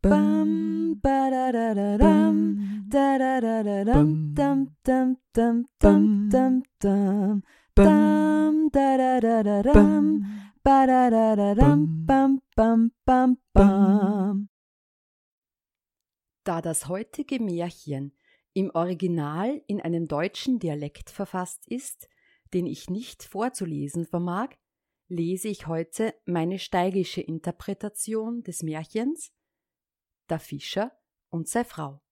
Bam, ba da da da dam, da da da da dam, dam dam dam dam dam dam, dam da da da da dam, ba da da da dam, bam bam bam bam. Da das heutige Märchen im Original in einem deutschen Dialekt verfasst ist, den ich nicht vorzulesen vermag, lese ich heute meine steigische Interpretation des Märchens Der Fischer und seine Frau.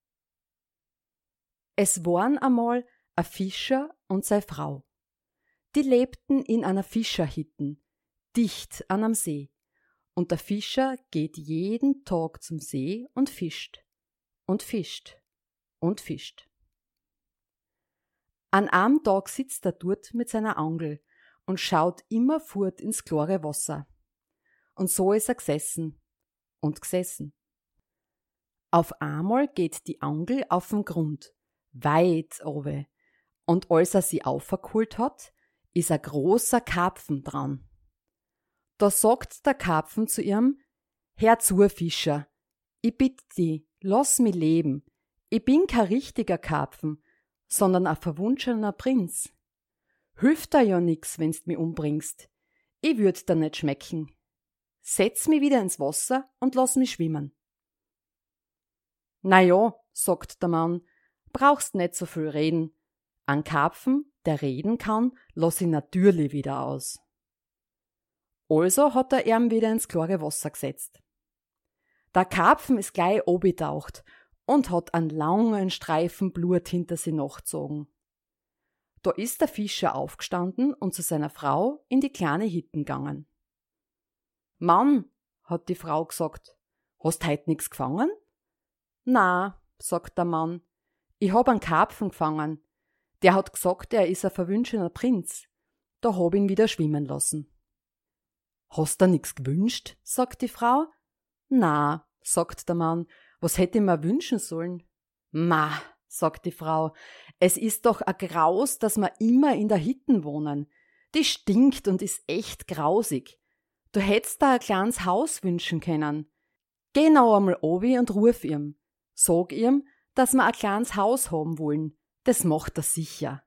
Es waren einmal ein Fischer und seine Frau. Die lebten in einer Fischerhitten, dicht an am See. Und der Fischer geht jeden Tag zum See und fischt und fischt und fischt. An einem Tag sitzt er dort mit seiner Angel und schaut immer fort ins klare Wasser. Und so ist er gesessen und gesessen. Auf einmal geht die Angel auf den Grund, weit oben, und als er sie aufgeholt hat, ist ein großer Karpfen dran. Da sagt der Karpfen zu ihm, Herr zu, Fischer, ich bitt dich, lass mich leben. Ich bin kein richtiger Karpfen, sondern ein verwunschener Prinz. Hilft da ja nix, wenn's mich umbringst. Ich würd da nicht schmecken. Setz mich wieder ins Wasser und lass mich schwimmen. Na ja, sagt der Mann, brauchst nicht so viel reden. Ein Karpfen, der reden kann, lass ihn natürlich wieder aus. Also hat er ihm wieder ins klare Wasser gesetzt. Der Karpfen ist gleich obgetaucht und hat einen langen Streifen Blut hinter sie nachgezogen. Da ist der Fischer aufgestanden und zu seiner Frau in die kleine Hitten gegangen. Mann, hat die Frau gesagt, hast heut nix gefangen? Na, sagt der Mann, ich hab einen Karpfen gefangen. Der hat gesagt, er ist ein verwünschener Prinz. Da hab ihn wieder schwimmen lassen. Hast du nix gewünscht? sagt die Frau. Na, sagt der Mann, was hätte ich mir wünschen sollen? Ma, sagt die Frau, es ist doch a Graus, dass wir immer in der Hitten wohnen. Die stinkt und ist echt grausig. Du hättest da ein kleines Haus wünschen können. Geh noch einmal obi und ruf ihm. Sag ihm, dass wir ein kleines Haus haben wollen. Das macht er sicher.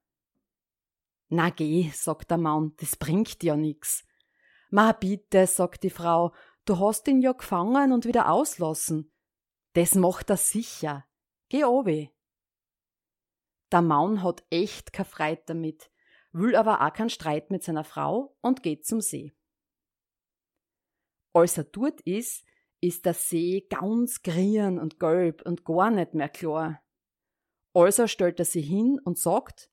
Na geh, sagt der Mann, das bringt ja nix. Ma bitte, sagt die Frau, du hast ihn ja gefangen und wieder auslassen. Das macht er sicher. Geh obi. Der Mann hat echt kein Freit damit, will aber auch keinen Streit mit seiner Frau und geht zum See. Als er dort ist, ist der See ganz grün und gelb und gar nicht mehr klar. Also stellt er sich hin und sagt,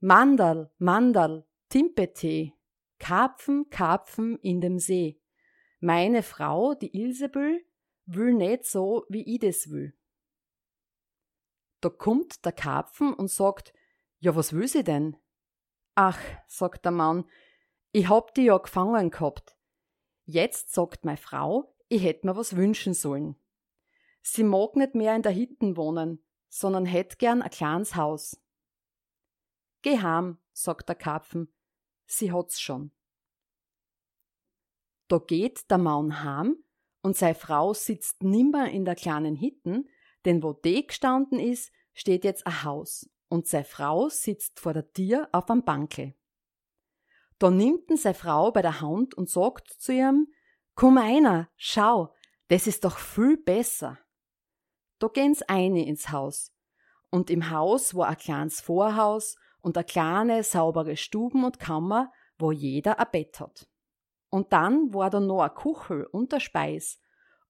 Mandal, Mandal, Timpete, Karpfen, Karpfen in dem See. Meine Frau, die Ilsebül, will nicht so, wie ich das will. Da kommt der Karpfen und sagt, ja, was will sie denn? Ach, sagt der Mann, ich hab die ja gefangen gehabt. Jetzt sagt meine Frau, ich hätt mir was wünschen sollen. Sie mag nicht mehr in der Hitten wohnen, sondern hätt gern ein kleines Haus. Geh heim, sagt der Karpfen, sie hat's schon. Da geht der Mann heim und seine Frau sitzt nimmer in der kleinen Hitten, denn wo die gestanden ist, steht jetzt ein Haus und seine Frau sitzt vor der Tür auf einem Bankel. Da nimmt ihn seine Frau bei der Hand und sagt zu ihm, komm einer, schau, das ist doch viel besser. Da gehen's eine ins Haus. Und im Haus war ein kleines Vorhaus und eine kleine, saubere Stuben und Kammer, wo jeder ein Bett hat. Und dann war da noch ein Kuchel und der Speis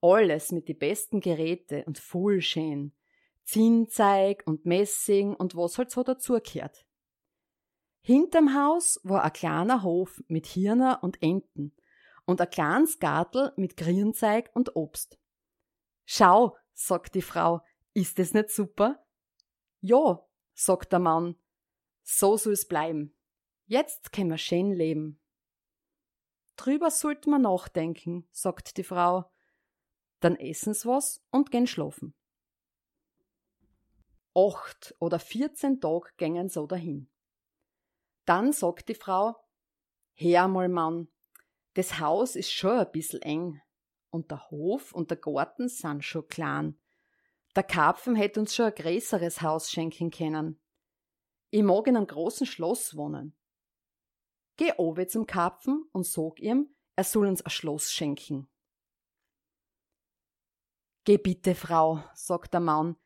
alles mit die besten Geräte und voll schön. Zinnzeig und Messing und was halt so dazugehört. Hinterm Haus war ein kleiner Hof mit Hirner und Enten und ein kleines Gartel mit Grünzeig und Obst. Schau, sagt die Frau, ist es nicht super? Ja, sagt der Mann, so soll's bleiben. Jetzt können wir schön leben. Drüber sollte man nachdenken, sagt die Frau dann essen's was und gehen schlafen. Acht oder vierzehn Tag gängen so dahin. Dann sagt die Frau, Hör mal, Mann, das Haus ist schon ein bissl eng. und der Hof und der Garten sind schon klein. Der Karpfen hätte uns schon ein größeres Haus schenken können. Ich mag in einem großen Schloss wohnen. Geh obe zum Karpfen und sag ihm, er soll uns ein Schloss schenken. Geh bitte, Frau, sagt der Mann,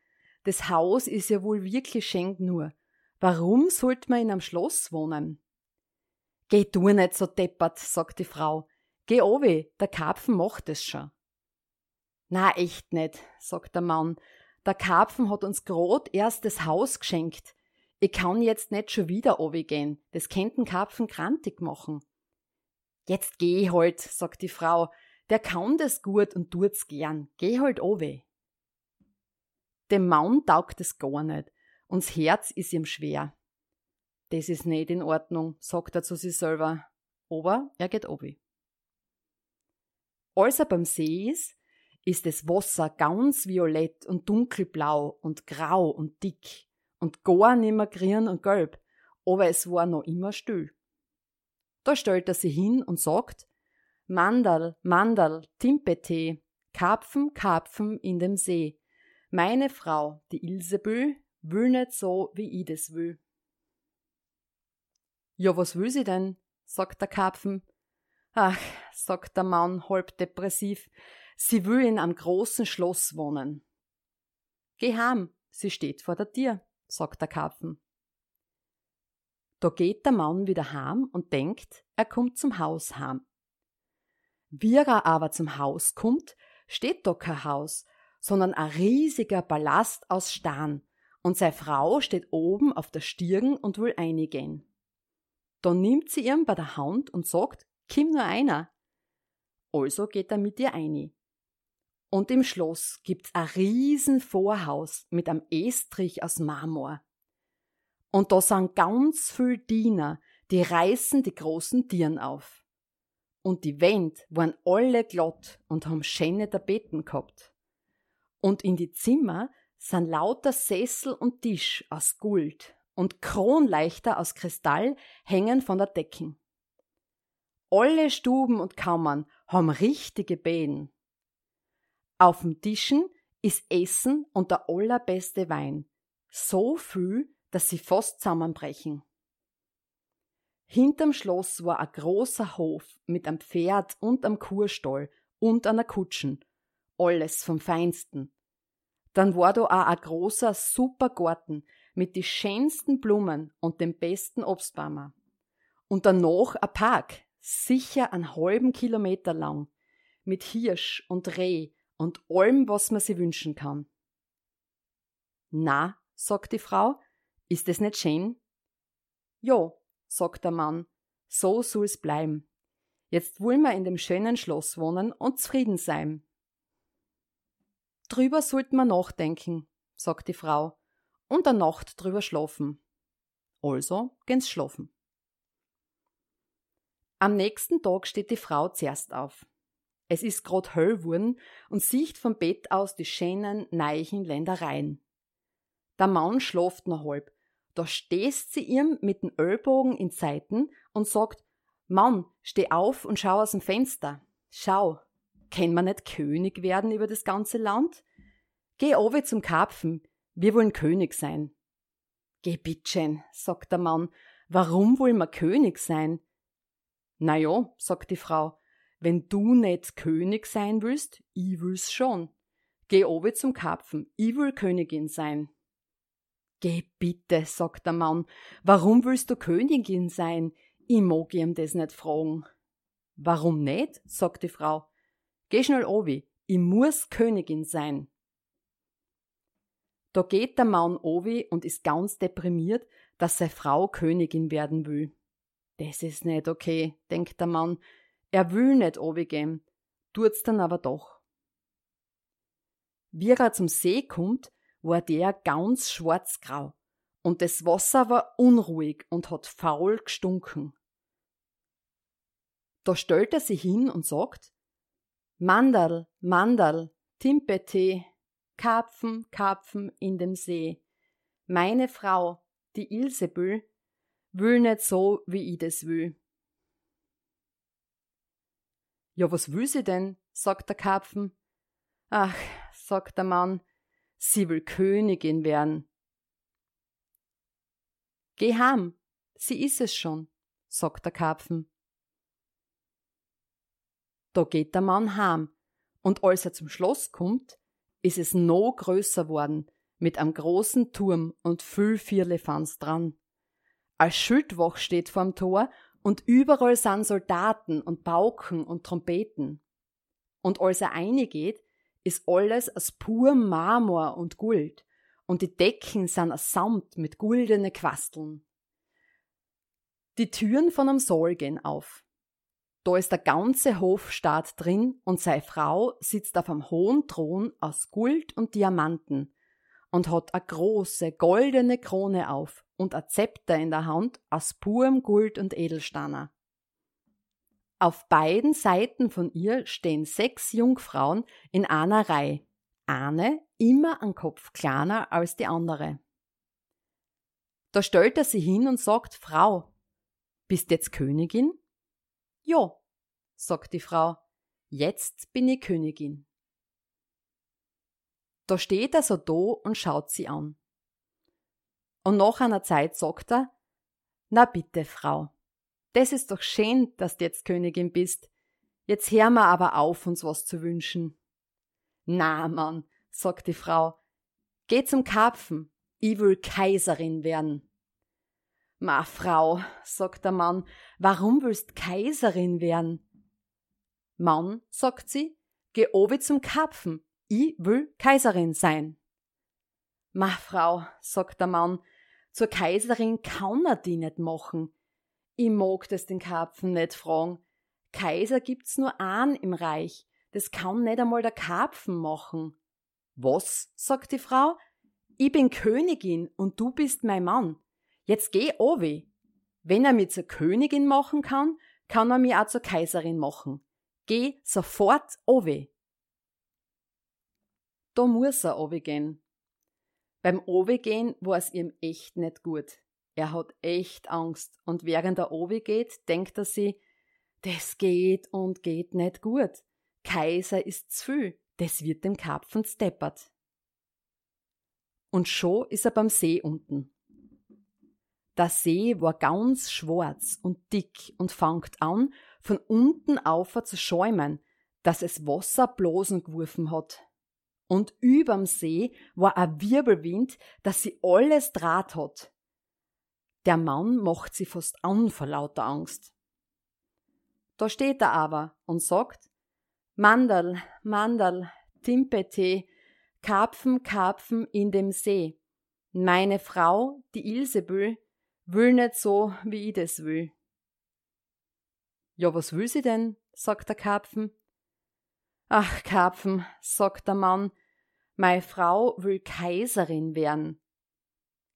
das Haus ist ja wohl wirklich schenk nur. Warum sollte man in einem Schloss wohnen? Geh du nicht so deppert, sagt die Frau. Geh owe, der Karpfen macht es schon. Na, echt nicht, sagt der Mann. Der Karpfen hat uns grad erst das Haus geschenkt. Ich kann jetzt nicht schon wieder owe gehen. Das könnten Karpfen krantig machen. Jetzt geh halt, sagt die Frau. Der kann das gut und tut's gern. Geh halt owe. Dem Mann taugt es gar nicht. Uns Herz ist ihm schwer. Das ist nicht in Ordnung, sagt er zu sich selber. Aber er geht obi. Als er beim See ist, ist das Wasser ganz violett und dunkelblau und grau und dick und gar nimmer grün und gelb, aber es war noch immer still. Da stellt er sich hin und sagt, Mandal, Mandal, Timpete, Karpfen, Karpfen in dem See. Meine Frau, die Ilsebö, will nicht so, wie ich das will. Ja, was will sie denn? sagt der Karpfen. Ach, sagt der Mann halb depressiv, sie will in einem großen Schloss wohnen. Geh heim, sie steht vor der Tür, sagt der Karpfen. Da geht der Mann wieder heim und denkt, er kommt zum Haus heim. Wie er aber zum Haus kommt, steht da kein Haus, sondern ein riesiger Palast aus Stein, und seine Frau steht oben auf der Stirn und will einigen. Dann nimmt sie ihn bei der Hand und sagt, komm nur einer. Also geht er mit ihr ein. Und im Schloss gibt's ein riesen Vorhaus mit einem Estrich aus Marmor. Und da sind ganz viel Diener, die reißen die großen Tieren auf. Und die Wände waren alle glatt und haben schöne Tapeten gehabt. Und in die Zimmer sind lauter Sessel und Tisch aus Gold und Kronleuchter aus Kristall hängen von der Decken. Alle Stuben und Kammern haben richtige Bäden. Auf dem Tischen ist Essen und der allerbeste Wein. So viel, dass sie fast zusammenbrechen. Hinterm Schloss war ein großer Hof mit einem Pferd und einem Kurstall und einer Kutschen. Alles vom Feinsten. Dann war da auch ein großer, super Garten mit die schönsten Blumen und dem besten Obstbäumer. Und danach ein Park, sicher einen halben Kilometer lang, mit Hirsch und Reh und allem, was man sich wünschen kann. Na, sagt die Frau, ist es nicht schön? Jo, sagt der Mann, so soll's bleiben. Jetzt wollen wir in dem schönen Schloss wohnen und zufrieden sein. Drüber sollten wir nachdenken, sagt die Frau und der Nacht drüber schlafen. Also gehen's schlafen. Am nächsten Tag steht die Frau zuerst auf. Es ist grad hell wurden und sieht vom Bett aus die schönen, neichen Ländereien. Der Mann schlaft noch halb. Da stehst sie ihm mit den Ellbogen in Seiten und sagt, Mann, steh auf und schau aus dem Fenster. Schau, kann man nicht König werden über das ganze Land? Geh owe zum Karpfen, wir wollen König sein. Geh bittchen, sagt der Mann, warum wollen wir König sein? Na ja, sagt die Frau, wenn du nicht König sein willst, ich will's schon. Geh obe zum Karpfen, ich will Königin sein. Geh bitte, sagt der Mann, warum willst du Königin sein? Ich mag ihm das nicht fragen. Warum nicht? sagt die Frau. Geh schnell obi, ich muss Königin sein. Da geht der Mann ovi und ist ganz deprimiert, dass seine Frau Königin werden will. Das ist nicht okay, denkt der Mann. Er will nicht ovi gehen, tut's dann aber doch. Wie er zum See kommt, war der ganz schwarzgrau und das Wasser war unruhig und hat faul gestunken. Da stellt er sich hin und sagt, Mandal, Mandal, Timpete, Karpfen, Karpfen in dem See. Meine Frau, die Ilsebül, will nicht so, wie ich das will. Ja, was will sie denn? sagt der Karpfen. Ach, sagt der Mann, sie will Königin werden. Geh heim, sie ist es schon, sagt der Karpfen. Da geht der Mann heim, und als er zum Schloss kommt, ist es noch größer worden, mit einem großen Turm und viel Vierlefanz dran. Als Schildwach steht vorm Tor und überall sind Soldaten und Pauken und Trompeten. Und als er reingeht, ist alles aus purem Marmor und Gold und die Decken sind aus Samt mit guldene Quasteln. Die Türen von am Saal gehen auf. Da ist der ganze Hofstaat drin und seine Frau sitzt auf einem hohen Thron aus Gold und Diamanten und hat eine große goldene Krone auf und ein Zepter in der Hand aus purem Gold und Edelsteiner. Auf beiden Seiten von ihr stehen sechs Jungfrauen in einer Reihe, eine immer ein Kopf kleiner als die andere. Da stellt er sie hin und sagt, Frau, bist jetzt Königin? Jo, sagt die Frau, jetzt bin ich Königin. Da steht er so da und schaut sie an. Und nach einer Zeit sagt er, na bitte, Frau, das ist doch schön, dass du jetzt Königin bist. Jetzt hör mir aber auf, uns was zu wünschen. Na, Mann, sagt die Frau, geh zum Karpfen, ich will Kaiserin werden. Ma, Frau, sagt der Mann, warum willst Kaiserin werden? Mann, sagt sie, geh obi zum Karpfen, ich will Kaiserin sein. Ma, Frau, sagt der Mann, zur Kaiserin kann er die nicht machen. Ich mag das den Karpfen nicht fragen. Kaiser gibt's nur einen im Reich. Das kann nicht einmal der Karpfen machen. Was? sagt die Frau. Ich bin Königin und du bist mein Mann. Jetzt geh owi. Wenn er mich zur Königin machen kann, kann er mich auch zur Kaiserin machen. Geh sofort owi. Da muss er owi gehen. Beim Owe-Gehen war es ihm echt nicht gut. Er hat echt Angst und während er Owe geht, denkt er sich, das geht und geht nicht gut. Kaiser ist zu viel, das wird dem Karpfen steppert. Und schon ist er beim See unten. Der See war ganz schwarz und dick und fangt an, von unten auf zu schäumen, dass es Wasser bloßen geworfen hat und überm See war ein Wirbelwind, dass sie alles Draht hat. Der Mann macht sie fast an vor lauter Angst. Da steht er aber und sagt, Mandal, Mandal, Timpete, Karpfen, Karpfen in dem See. Meine Frau, die Ilsebül, will nicht so, wie ich das will. Ja, was will sie denn? sagt der Karpfen. Ach, Karpfen, sagt der Mann, mei Frau will Kaiserin werden.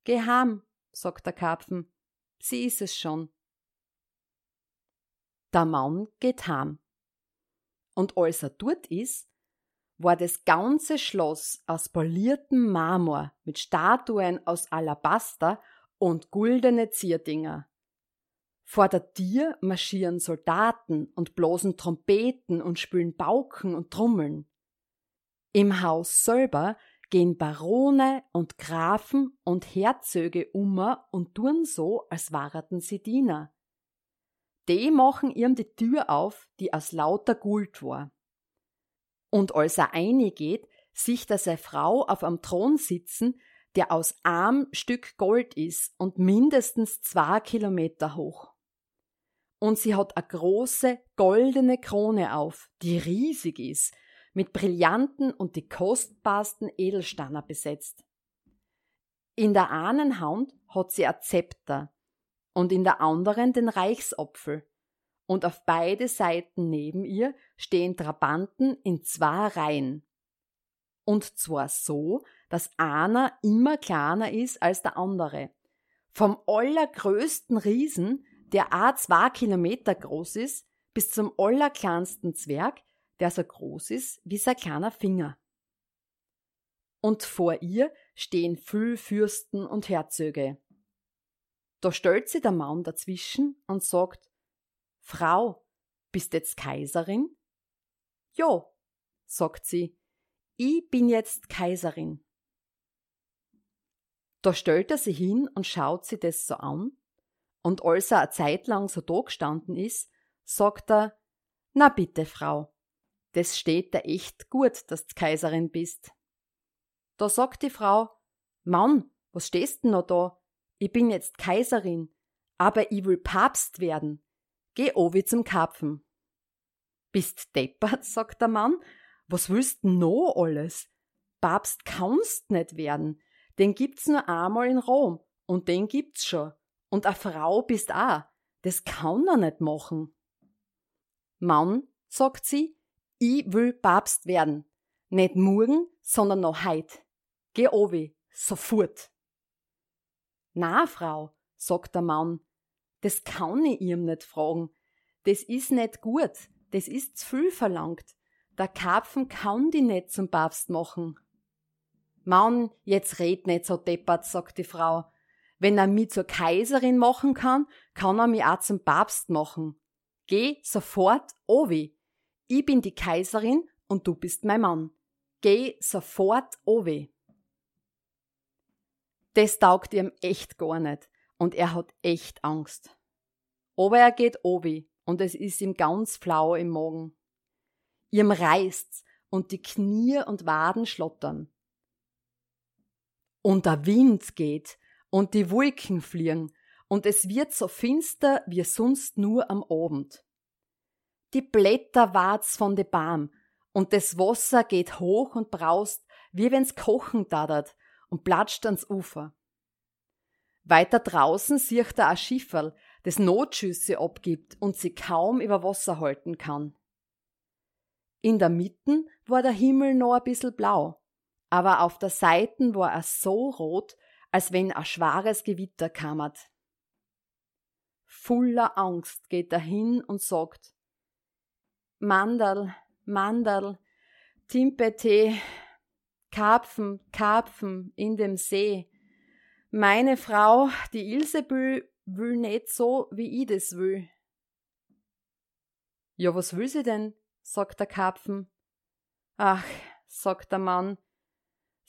Geh heim, sagt der Karpfen, sie ist es schon. Der Mann geht heim. Und als er dort ist, war das ganze Schloss aus poliertem Marmor mit Statuen aus Alabaster und guldene Zierdinger. Vor der Tür marschieren Soldaten und bloßen Trompeten und spülen Pauken und Trommeln. Im Haus selber gehen Barone und Grafen und Herzöge ummer und tun so, als warten sie Diener. Die machen ihm die Tür auf, die aus lauter Guld war. Und als er eingeht, sieht er seine Frau auf einem Thron sitzen, der aus einem Stück Gold ist und mindestens zwei Kilometer hoch und sie hat eine große goldene Krone auf, die riesig ist, mit Brillanten und die kostbarsten Edelsteiner besetzt. In der einen Hand hat sie ein Zepter und in der anderen den Reichsapfel, und auf beide Seiten neben ihr stehen Trabanten in zwei Reihen. Und zwar so, dass einer immer kleiner ist als der andere. Vom allergrößten Riesen der a zwei Kilometer groß ist, bis zum allerkleinsten Zwerg, der so groß ist wie sein kleiner Finger. Und vor ihr stehen viel Fürsten und Herzöge. Da stellt sie der Mann dazwischen und sagt, Frau, bist jetzt Kaiserin? Jo, sagt sie, ich bin jetzt Kaiserin. Da stellt er sie hin und schaut sie das so an, und als er eine Zeit lang so da gestanden ist, sagt er, na bitte, Frau, das steht dir echt gut, dass du Kaiserin bist. Da sagt die Frau, Mann, was stehst denn noch da? Ich bin jetzt Kaiserin, aber ich will Papst werden. Geh ovi zum Karpfen. Bist deppert, sagt der Mann. Was willst denn noch alles? Papst kannst nicht werden. Den gibt's nur einmal in Rom. Und den gibt's schon. Und a Frau bist auch. Das kann er nicht machen. Mann, sagt sie, ich will Papst werden. Nicht morgen, sondern noch heut. Geh ovi, sofort. Na, Frau, sagt der Mann, das kann ich ihm nicht fragen. Das ist nicht gut, das ist zu viel verlangt. Der Karpfen kann die nicht zum Papst machen. Mann, jetzt red nicht so deppert, sagt die Frau. Wenn er mich zur Kaiserin machen kann, kann er mich auch zum Papst machen. Geh sofort, Ovi. Ich bin die Kaiserin und du bist mein Mann. Geh sofort, Ovi. Das taugt ihm echt gar nicht und er hat echt Angst. Aber er geht obi und es ist ihm ganz flau im Magen. Ihm reißt's und die Knie und Waden schlottern. Und der Wind geht und die Wolken fliegen und es wird so finster wie sonst nur am Abend. Die Blätter wart's von de Baum und das Wasser geht hoch und braust, wie wenn's kochen dadert und platscht ans Ufer. Weiter draußen sieht er ein Schifferl, das Notschüsse abgibt und sie kaum über Wasser halten kann. In der Mitten war der Himmel noch ein bisschen blau, aber auf der Seiten war er so rot, als wenn ein schwares Gewitter kammert. Voller Angst geht er hin und sagt, Mandal, Mandal, Timpete, Karpfen, Karpfen in dem See, meine Frau, die Ilsebü, will nicht so, wie ich das will. Ja, was will sie denn? sagt der Karpfen. Ach, sagt der Mann,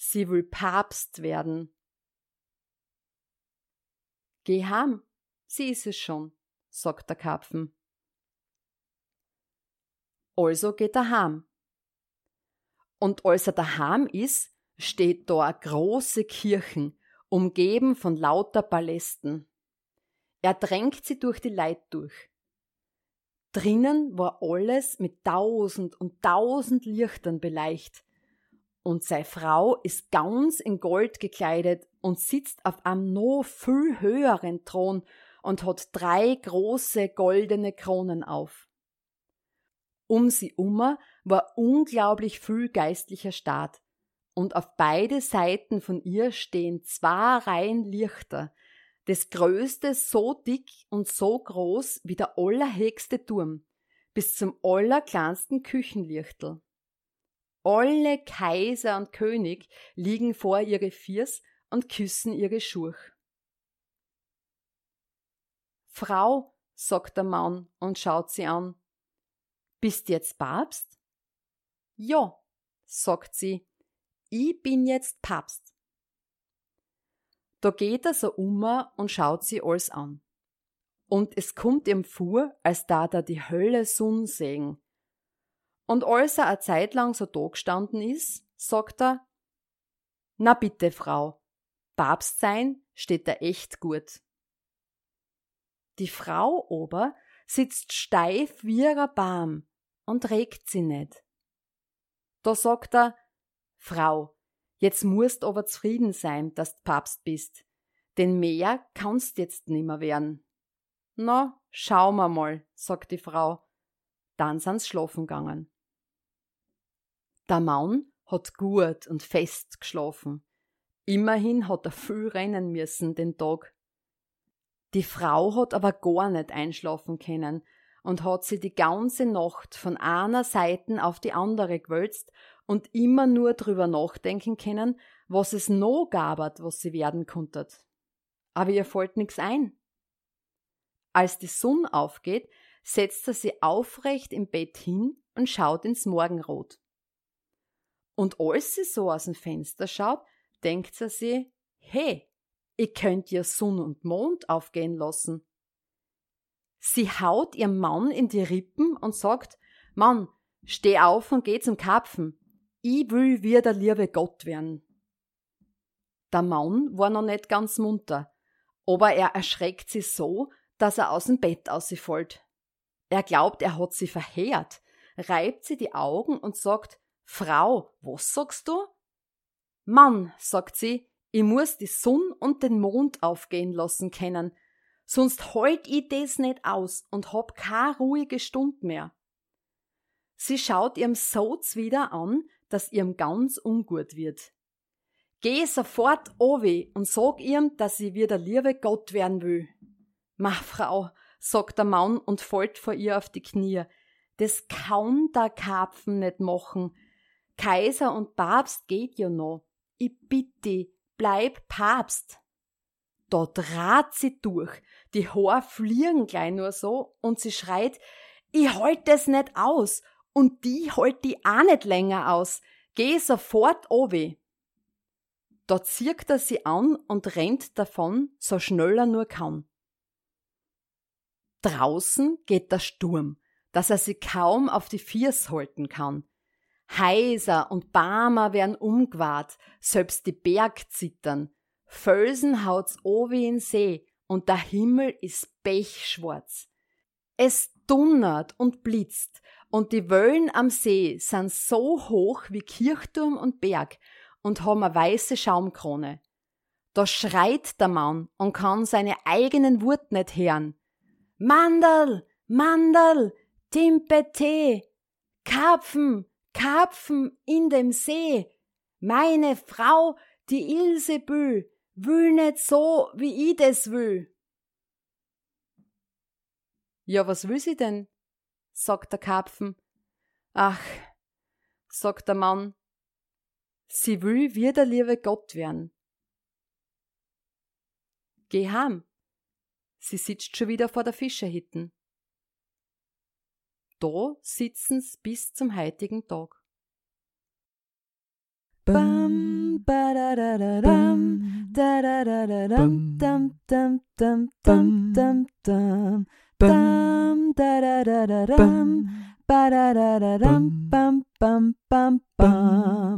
sie will Papst werden. Geh heim, sie ist es schon, sagt der Karpfen. Also geht er heim. Und als er daheim ist, steht da eine große Kirchen umgeben von lauter Palästen. Er drängt sie durch die Leid durch. Drinnen war alles mit tausend und tausend Lichtern beleicht, und seine Frau ist ganz in Gold gekleidet und sitzt auf einem noch viel höheren Thron und hat drei große goldene Kronen auf. Um sie ummer war unglaublich viel geistlicher Staat, und auf beide Seiten von ihr stehen zwei Reihen Lichter, das größte so dick und so groß wie der allerhöchste Turm, bis zum allerkleinsten Küchenlichtel. Alle Kaiser und König liegen vor ihre Fiers und küssen ihre Schurch. Frau, sagt der Mann und schaut sie an, bist jetzt Papst? Ja, sagt sie ich bin jetzt Papst. Da geht er so um und schaut sie alles an. Und es kommt ihm vor, als da da die Hölle Sonn sehen. Und als er eine Zeit lang so da gestanden ist, sagt er, na bitte, Frau, Papst sein steht da echt gut. Die Frau aber sitzt steif wie ein Baum und regt sie nicht. Da sagt er, Frau, jetzt musst aber zufrieden sein, dass du Papst bist, denn mehr kannst jetzt nimmer werden. Na, schauen wir mal, sagt die Frau. Dann sind's schlafen gegangen. Der Mann hat gut und fest geschlafen. Immerhin hat er viel rennen müssen den Tag. Die Frau hat aber gar nicht einschlafen können und hat sie die ganze Nacht von einer Seite auf die andere gewölzt und immer nur drüber nachdenken können, was es noch gabert, was sie werden konntet. Aber ihr fällt nix ein. Als die Sonne aufgeht, setzt er sie aufrecht im Bett hin und schaut ins Morgenrot. Und als sie so aus dem Fenster schaut, denkt sie sich, hey, ich könnt ja Sonn und Mond aufgehen lassen. Sie haut ihrem Mann in die Rippen und sagt, Mann, steh auf und geh zum Kapfen. Ich will wie der liebe Gott werden. Der Mann war noch nicht ganz munter, aber er erschreckt sie so, dass er aus dem Bett ausfällt. Er glaubt, er hat sie verheert, reibt sie die Augen und sagt, Frau, was sagst du? Mann, sagt sie, ich muss die Sonne und den Mond aufgehen lassen können, sonst halt ich das nicht aus und hab keine ruhige Stund mehr. Sie schaut ihrem Soz wieder an, dass ihrem ganz ungut wird. Geh sofort owe und sag ihm, dass sie wieder liebe Gott werden will. Ma Frau, sagt der Mann und fällt vor ihr auf die Knie. Das kann der Karpfen nicht machen. Kaiser und Papst geht ja noch. Ich bitte, bleib Papst. Dort rat sie durch, die Haare fliegen gleich nur so und sie schreit, ich halt es nicht aus und die halt die auch nicht länger aus. Geh sofort owe. Dort zirkt er sie an und rennt davon, so schnell er nur kann. Draußen geht der Sturm, dass er sie kaum auf die Fiers halten kann. Heiser und Barmer werden umgewahrt, selbst die Berg zittern. Felsen haut's o wie in See und der Himmel ist pechschwarz. Es donnert und blitzt und die Wellen am See sind so hoch wie Kirchturm und Berg und haben eine weiße Schaumkrone. Da schreit der Mann und kann seine eigenen Wut nicht hören. Mandel, Mandel, Timpete, Karpfen, Karpfen in dem See. Meine Frau, die Ilsebü, will nicht so, wie ich das will. Ja, was will sie denn? sagt der Karpfen. Ach, sagt der Mann, sie will wie der liebe Gott werden. Geh heim. Sie sitzt schon wieder vor der Fischerhitten. Da sitzen's bis zum heutigen Tag. Bam, ba da da da dam, da da da da dam, dam dam dam dam dam dam, dam da da da da dam, ba da da da dam, bam bam bam bam.